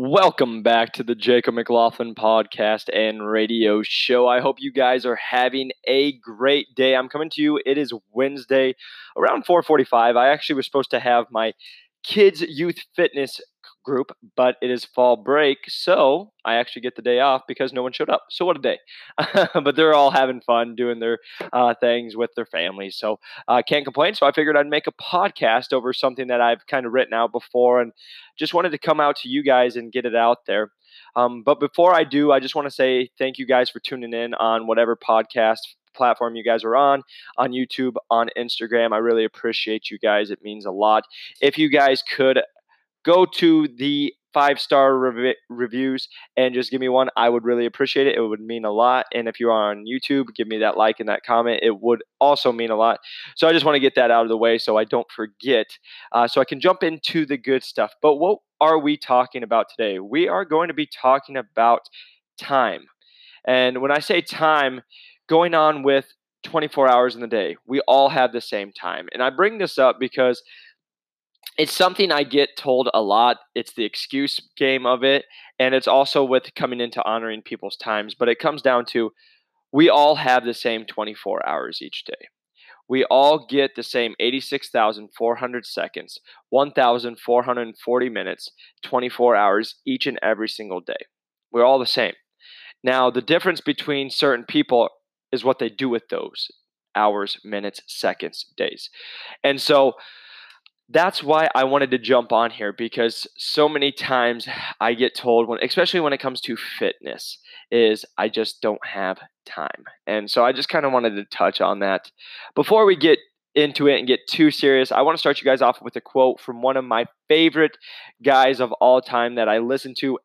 Welcome back to the Jacob McLaughlin podcast and radio show. I hope you guys are having a great day. I'm coming to you. It is Wednesday around 4:45. I actually was supposed to have my kids youth fitness group, but it is fall break, so I actually get the day off because no one showed up. So what a day! but they're all having fun doing their uh, things with their families, so I uh, can't complain. So I figured I'd make a podcast over something that I've kind of written out before, and just wanted to come out to you guys and get it out there. Um, but before I do, I just want to say thank you guys for tuning in on whatever podcast platform you guys are on, on YouTube, on Instagram. I really appreciate you guys. It means a lot. If you guys could go to the five star rev- reviews and just give me one. I would really appreciate it. It would mean a lot. And if you're on YouTube, give me that like and that comment. It would also mean a lot. So I just want to get that out of the way so I don't forget, uh, so I can jump into the good stuff. But what are we talking about today? We are going to be talking about time. And when I say time, going on with 24 hours in the day, we all have the same time. And I bring this up because it's something I get told a lot. It's the excuse game of it. And it's also with coming into honoring people's times. But it comes down to we all have the same 24 hours each day. We all get the same 86,400 seconds, 1,440 minutes, 24 hours each and every single day. We're all the same. Now, the difference between certain people is what they do with those hours, minutes, seconds, days. And so, that's why I wanted to jump on here because so many times I get told when especially when it comes to fitness is I just don't have time. And so I just kind of wanted to touch on that. Before we get into it and get too serious, I want to start you guys off with a quote from one of my favorite guys of all time that I listen to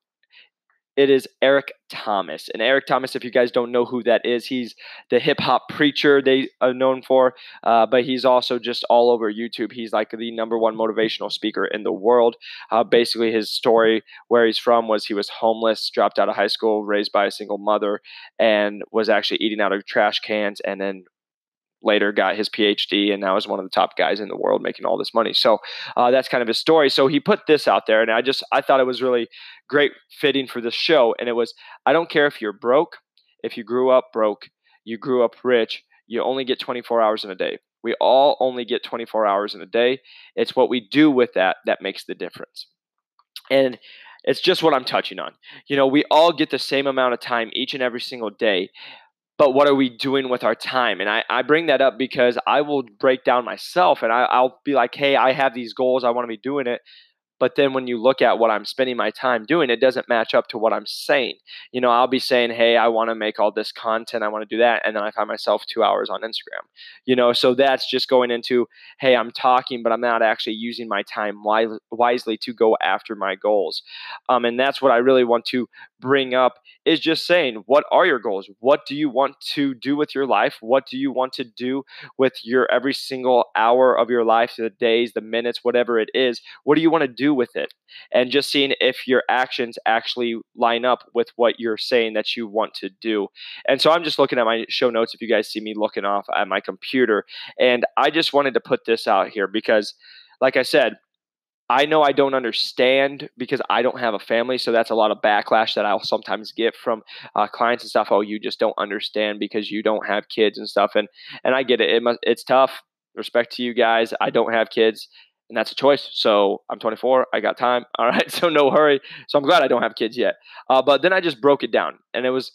it is Eric Thomas. And Eric Thomas, if you guys don't know who that is, he's the hip hop preacher they are known for, uh, but he's also just all over YouTube. He's like the number one motivational speaker in the world. Uh, basically, his story, where he's from, was he was homeless, dropped out of high school, raised by a single mother, and was actually eating out of trash cans, and then later got his PhD and now is one of the top guys in the world making all this money. So uh, that's kind of his story. So he put this out there, and I just I thought it was really great fitting for this show. And it was I don't care if you're broke, if you grew up broke, you grew up rich, you only get 24 hours in a day. We all only get 24 hours in a day. It's what we do with that that makes the difference. And it's just what I'm touching on. You know, we all get the same amount of time each and every single day but what are we doing with our time? And I, I bring that up because I will break down myself and I, I'll be like, hey, I have these goals, I want to be doing it. But then when you look at what I'm spending my time doing, it doesn't match up to what I'm saying. You know, I'll be saying, hey, I want to make all this content, I want to do that. And then I find myself two hours on Instagram. You know, so that's just going into, hey, I'm talking, but I'm not actually using my time wisely to go after my goals. Um, and that's what I really want to bring up is just saying, what are your goals? What do you want to do with your life? What do you want to do with your every single hour of your life, the days, the minutes, whatever it is? What do you want to do with it? And just seeing if your actions actually line up with what you're saying that you want to do. And so I'm just looking at my show notes if you guys see me looking off at my computer. And I just wanted to put this out here because, like I said, I know I don't understand because I don't have a family, so that's a lot of backlash that I'll sometimes get from uh, clients and stuff. Oh, you just don't understand because you don't have kids and stuff, and and I get it. it must, it's tough. Respect to you guys. I don't have kids, and that's a choice. So I'm 24. I got time. All right, so no hurry. So I'm glad I don't have kids yet. Uh, but then I just broke it down, and it was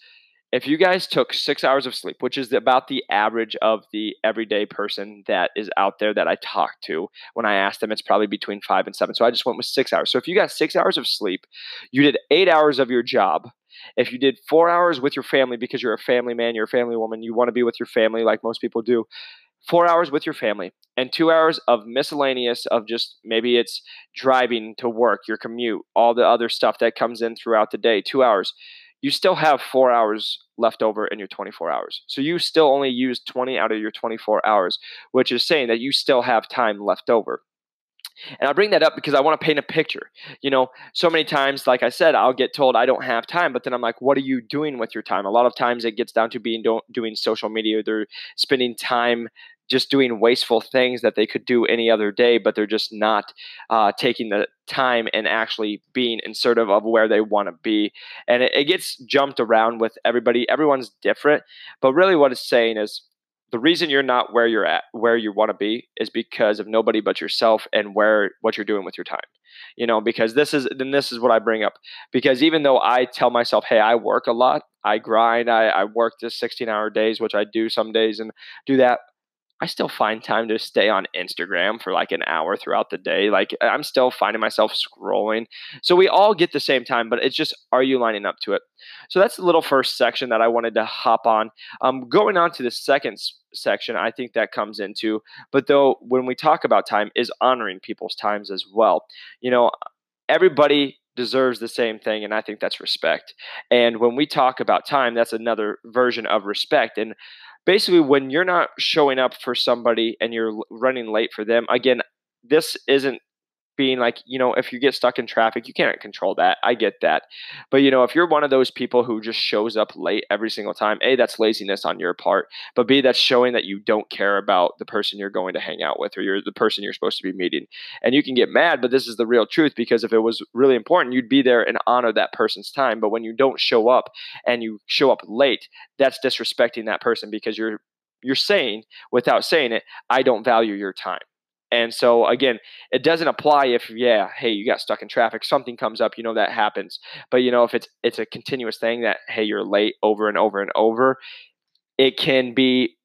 if you guys took six hours of sleep, which is about the average of the everyday person that is out there that I talk to, when I ask them, it's probably between five and seven. So I just went with six hours. So if you got six hours of sleep, you did eight hours of your job. If you did four hours with your family because you're a family man, you're a family woman, you want to be with your family like most people do, four hours with your family and two hours of miscellaneous of just maybe it's driving to work, your commute, all the other stuff that comes in throughout the day, two hours you still have four hours left over in your 24 hours. So you still only use 20 out of your 24 hours, which is saying that you still have time left over. And I bring that up because I want to paint a picture. You know, so many times, like I said, I'll get told I don't have time, but then I'm like, what are you doing with your time? A lot of times it gets down to being doing social media. They're spending time just doing wasteful things that they could do any other day, but they're just not uh, taking the time and actually being assertive of where they want to be. And it, it gets jumped around with everybody. Everyone's different, but really what it's saying is the reason you're not where you're at where you want to be is because of nobody but yourself and where what you're doing with your time. You know because this is then this is what i bring up. Because even though i tell myself hey i work a lot. I grind. I, I work this 16 hour days which i do some days and do that I still find time to stay on Instagram for like an hour throughout the day. Like I'm still finding myself scrolling. So we all get the same time, but it's just are you lining up to it? So that's the little first section that I wanted to hop on. Um, going on to the second section, I think that comes into, but though when we talk about time, is honoring people's times as well. You know, everybody deserves the same thing and i think that's respect and when we talk about time that's another version of respect and basically when you're not showing up for somebody and you're running late for them again this isn't being like, you know, if you get stuck in traffic, you can't control that. I get that. But, you know, if you're one of those people who just shows up late every single time, A, that's laziness on your part. But B, that's showing that you don't care about the person you're going to hang out with or you're the person you're supposed to be meeting. And you can get mad, but this is the real truth because if it was really important, you'd be there and honor that person's time. But when you don't show up and you show up late, that's disrespecting that person because you're you're saying without saying it, I don't value your time. And so again, it doesn't apply if yeah, hey, you got stuck in traffic, something comes up, you know that happens. But you know if it's it's a continuous thing that hey, you're late over and over and over, it can be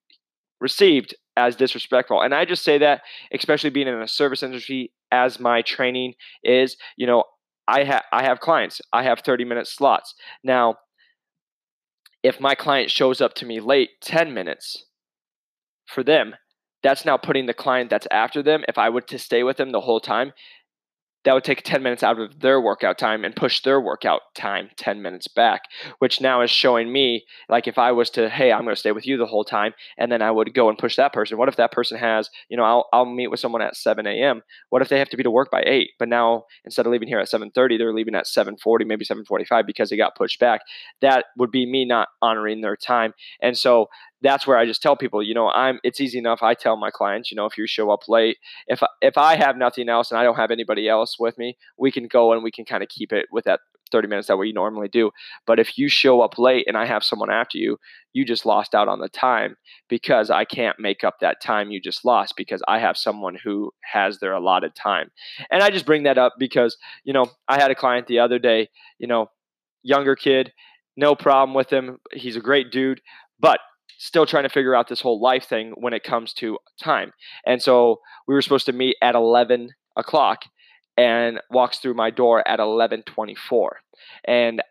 received as disrespectful. And I just say that especially being in a service industry as my training is, you know, I have I have clients. I have 30 minute slots. Now, if my client shows up to me late 10 minutes for them, that's now putting the client that's after them, if I were to stay with them the whole time, that would take 10 minutes out of their workout time and push their workout time 10 minutes back, which now is showing me like if I was to, hey, I'm going to stay with you the whole time, and then I would go and push that person. What if that person has, you know, I'll, I'll meet with someone at 7 a.m. What if they have to be to work by 8, but now instead of leaving here at 7:30, they're leaving at 7:40, maybe 7:45 because they got pushed back? That would be me not honoring their time, and so that's where I just tell people, you know, I'm it's easy enough. I tell my clients, you know, if you show up late, if if I have nothing else and I don't have anybody else with me, we can go and we can kind of keep it with that 30 minutes that we normally do. But if you show up late and I have someone after you, you just lost out on the time because I can't make up that time you just lost because I have someone who has their allotted time. And I just bring that up because, you know, I had a client the other day, you know, younger kid, no problem with him. He's a great dude, but still trying to figure out this whole life thing when it comes to time. And so we were supposed to meet at 11 o'clock and walks through my door at 11:24. And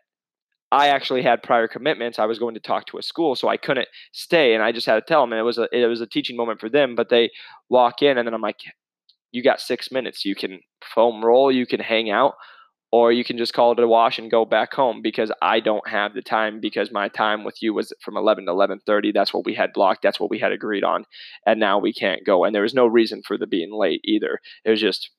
I actually had prior commitments. I was going to talk to a school, so I couldn't stay, and I just had to tell them. And it was a it was a teaching moment for them. But they walk in, and then I'm like, "You got six minutes. You can foam roll. You can hang out, or you can just call it a wash and go back home because I don't have the time because my time with you was from 11 to 11:30 that's what we had blocked. That's what we had agreed on. And now we can't go. And there was no reason for the being late either. It was just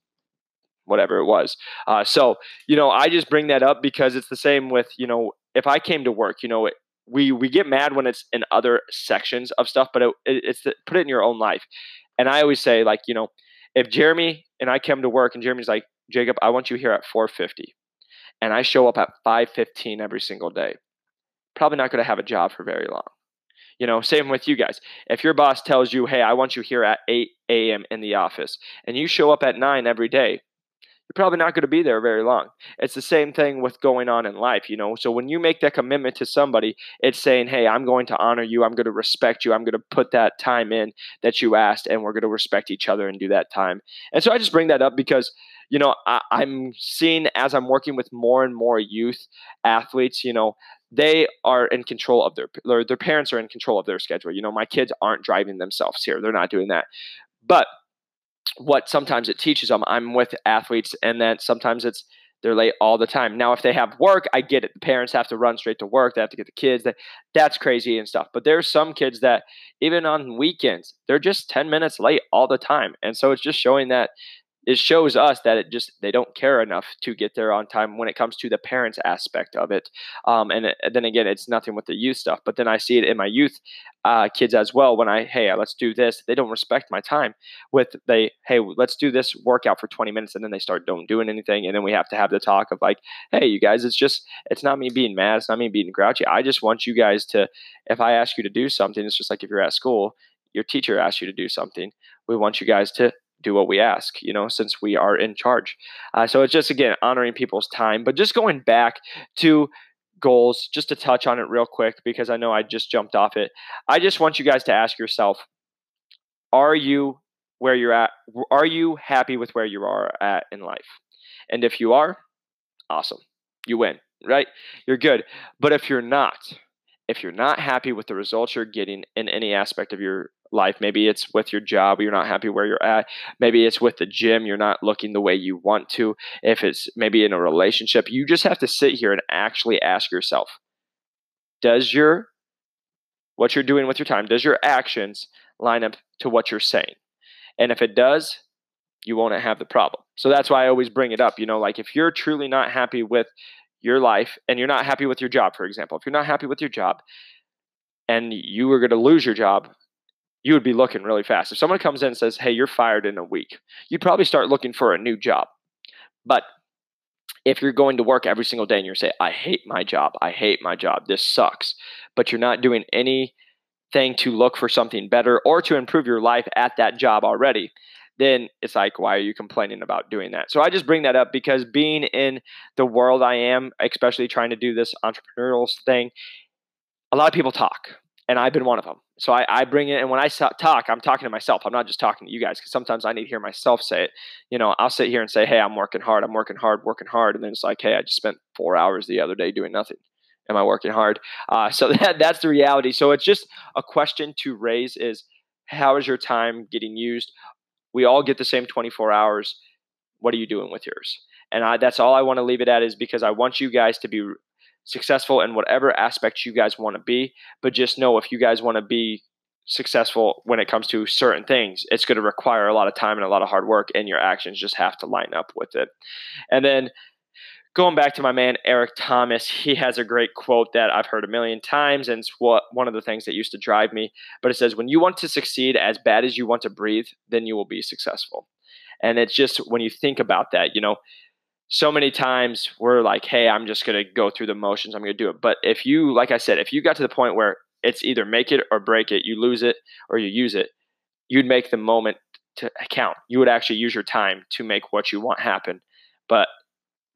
whatever it was. Uh, so you know I just bring that up because it's the same with you know if I came to work you know it, we we get mad when it's in other sections of stuff but it, it, it's the, put it in your own life. And I always say like you know if Jeremy and I come to work and Jeremy's like Jacob, I want you here at 450. And I show up at 515 every single day. Probably not going to have a job for very long. You know, same with you guys. If your boss tells you, hey, I want you here at 8 a.m. in the office, and you show up at 9 every day, you're probably not going to be there very long. It's the same thing with going on in life, you know. So when you make that commitment to somebody, it's saying, "Hey, I'm going to honor you. I'm going to respect you. I'm going to put that time in that you asked, and we're going to respect each other and do that time." And so I just bring that up because you know I, I'm seeing as I'm working with more and more youth athletes, you know, they are in control of their their parents are in control of their schedule. You know, my kids aren't driving themselves here; they're not doing that, but what sometimes it teaches them. I'm with athletes, and then sometimes it's they're late all the time. Now, if they have work, I get it. The parents have to run straight to work. They have to get the kids. That that's crazy and stuff. But there's some kids that even on weekends, they're just 10 minutes late all the time. And so it's just showing that it shows us that it just they don't care enough to get there on time when it comes to the parents aspect of it um, and it, then again it's nothing with the youth stuff but then i see it in my youth uh, kids as well when i hey let's do this they don't respect my time with they hey let's do this workout for 20 minutes and then they start don't doing anything and then we have to have the talk of like hey you guys it's just it's not me being mad it's not me being grouchy i just want you guys to if i ask you to do something it's just like if you're at school your teacher asks you to do something we want you guys to do what we ask, you know, since we are in charge. Uh, so it's just, again, honoring people's time. But just going back to goals, just to touch on it real quick, because I know I just jumped off it. I just want you guys to ask yourself are you where you're at? Are you happy with where you are at in life? And if you are, awesome. You win, right? You're good. But if you're not, if you're not happy with the results you're getting in any aspect of your life. Maybe it's with your job, you're not happy where you're at. Maybe it's with the gym, you're not looking the way you want to. If it's maybe in a relationship, you just have to sit here and actually ask yourself Does your what you're doing with your time, does your actions line up to what you're saying? And if it does, you won't have the problem. So that's why I always bring it up. You know, like if you're truly not happy with your life and you're not happy with your job, for example, if you're not happy with your job and you are going to lose your job you would be looking really fast. If someone comes in and says, hey, you're fired in a week, you'd probably start looking for a new job. But if you're going to work every single day and you're saying, I hate my job, I hate my job, this sucks, but you're not doing anything to look for something better or to improve your life at that job already, then it's like, why are you complaining about doing that? So I just bring that up because being in the world I am, especially trying to do this entrepreneurial thing, a lot of people talk and I've been one of them. So I, I bring it, and when I talk, I'm talking to myself. I'm not just talking to you guys because sometimes I need to hear myself say it. You know, I'll sit here and say, "Hey, I'm working hard. I'm working hard, working hard," and then it's like, "Hey, I just spent four hours the other day doing nothing. Am I working hard?" Uh, so that that's the reality. So it's just a question to raise: is how is your time getting used? We all get the same 24 hours. What are you doing with yours? And I, that's all I want to leave it at is because I want you guys to be successful in whatever aspect you guys want to be. But just know if you guys want to be successful when it comes to certain things, it's going to require a lot of time and a lot of hard work, and your actions just have to line up with it. And then going back to my man Eric Thomas, he has a great quote that I've heard a million times, and it's what one of the things that used to drive me. But it says, "When you want to succeed as bad as you want to breathe, then you will be successful." And it's just when you think about that, you know, so many times we're like, hey, I'm just going to go through the motions. I'm going to do it. But if you, like I said, if you got to the point where it's either make it or break it, you lose it or you use it, you'd make the moment to count. You would actually use your time to make what you want happen. But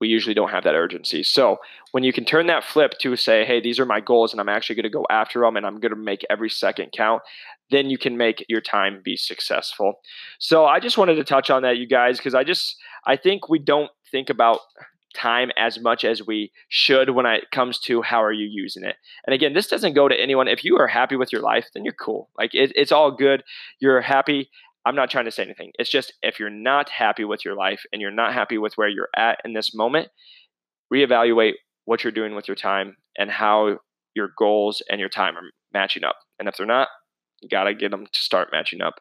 we usually don't have that urgency. So when you can turn that flip to say, hey, these are my goals and I'm actually going to go after them and I'm going to make every second count, then you can make your time be successful. So I just wanted to touch on that, you guys, because I just, I think we don't think about time as much as we should when it comes to how are you using it. And again, this doesn't go to anyone. If you are happy with your life, then you're cool. Like it, it's all good. You're happy. I'm not trying to say anything. It's just if you're not happy with your life and you're not happy with where you're at in this moment, reevaluate what you're doing with your time and how your goals and your time are matching up. And if they're not, got to get them to start matching up.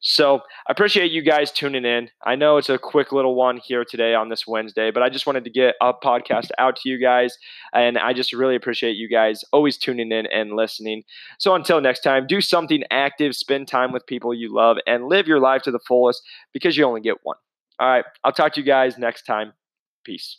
So I appreciate you guys tuning in. I know it's a quick little one here today on this Wednesday, but I just wanted to get a podcast out to you guys. And I just really appreciate you guys always tuning in and listening. So until next time, do something active, spend time with people you love, and live your life to the fullest because you only get one. All right. I'll talk to you guys next time. Peace.